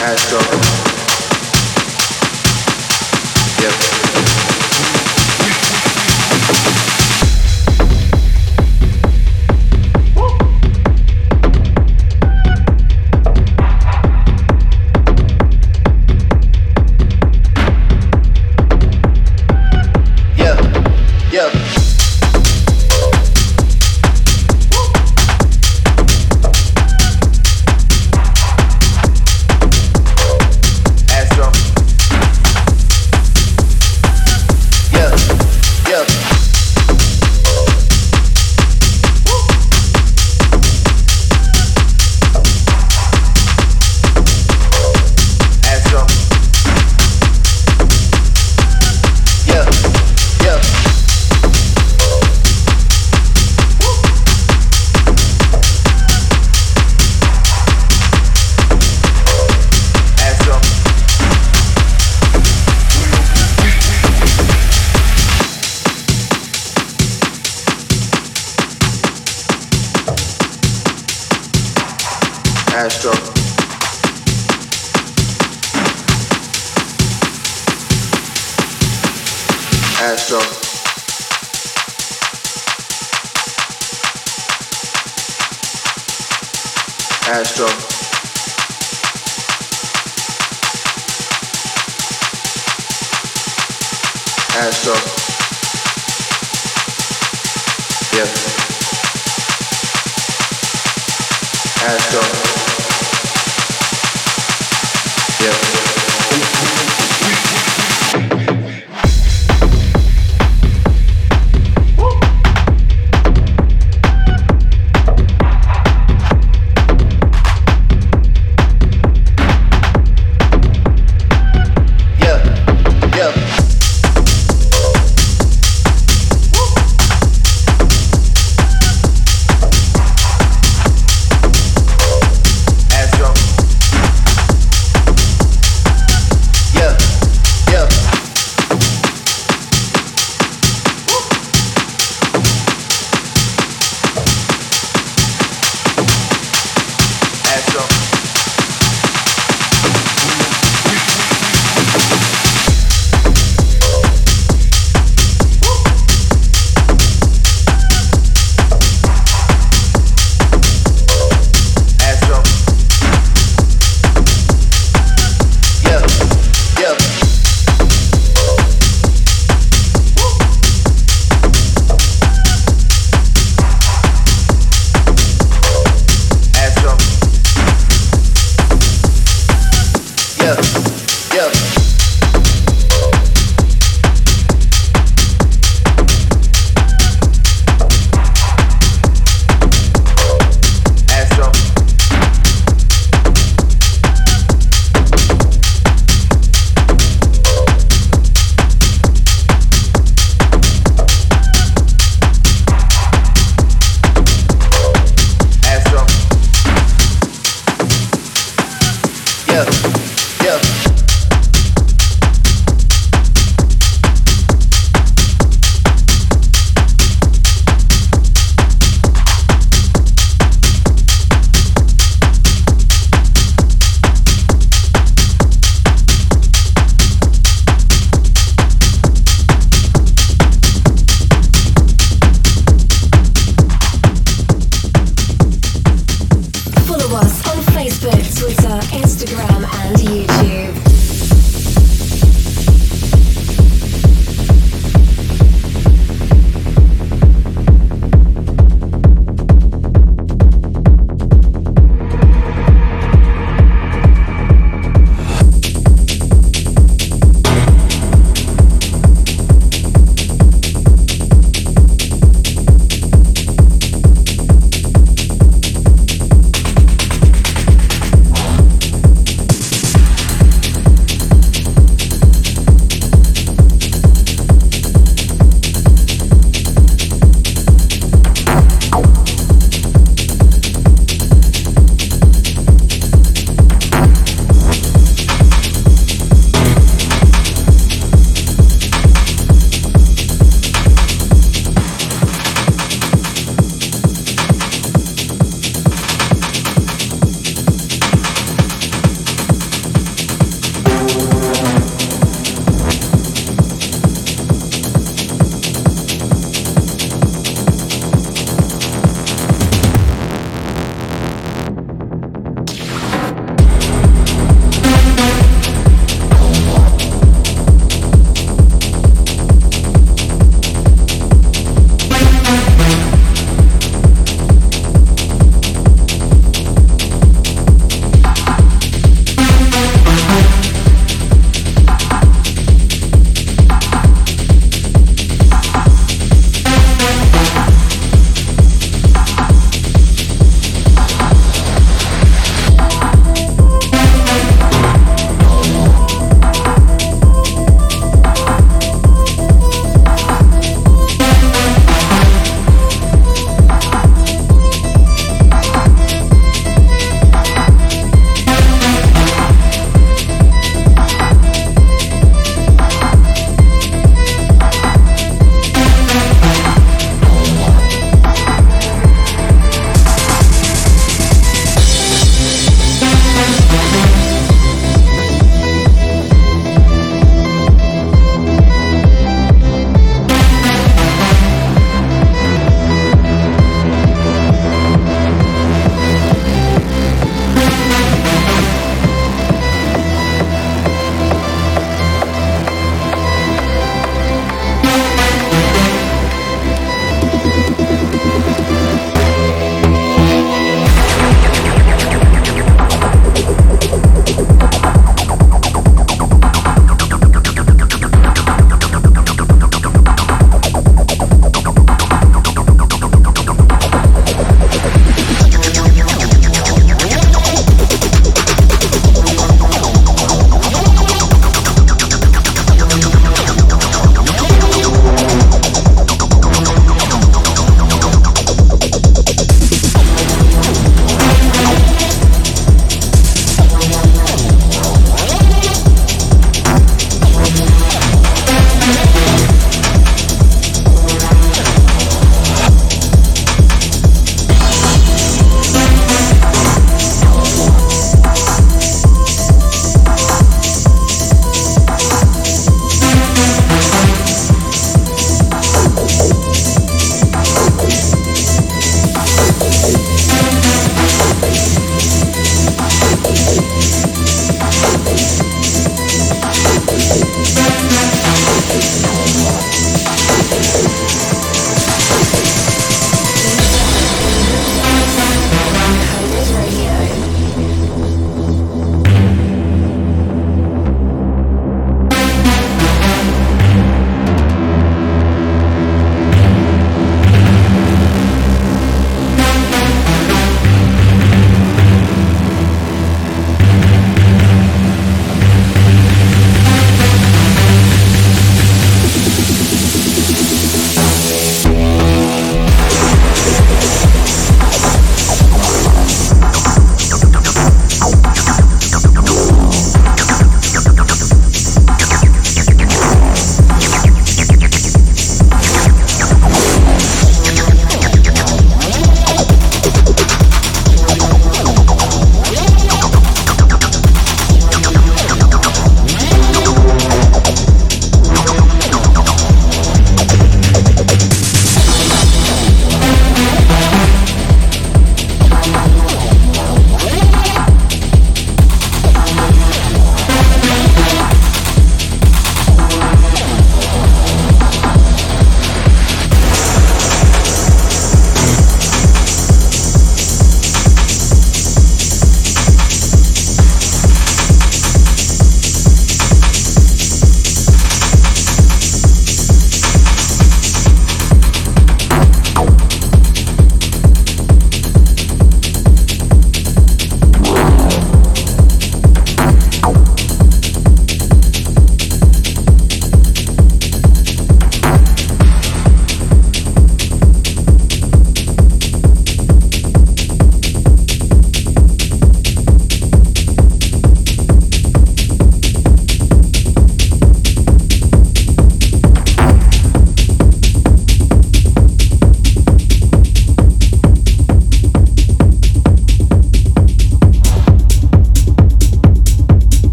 ass up.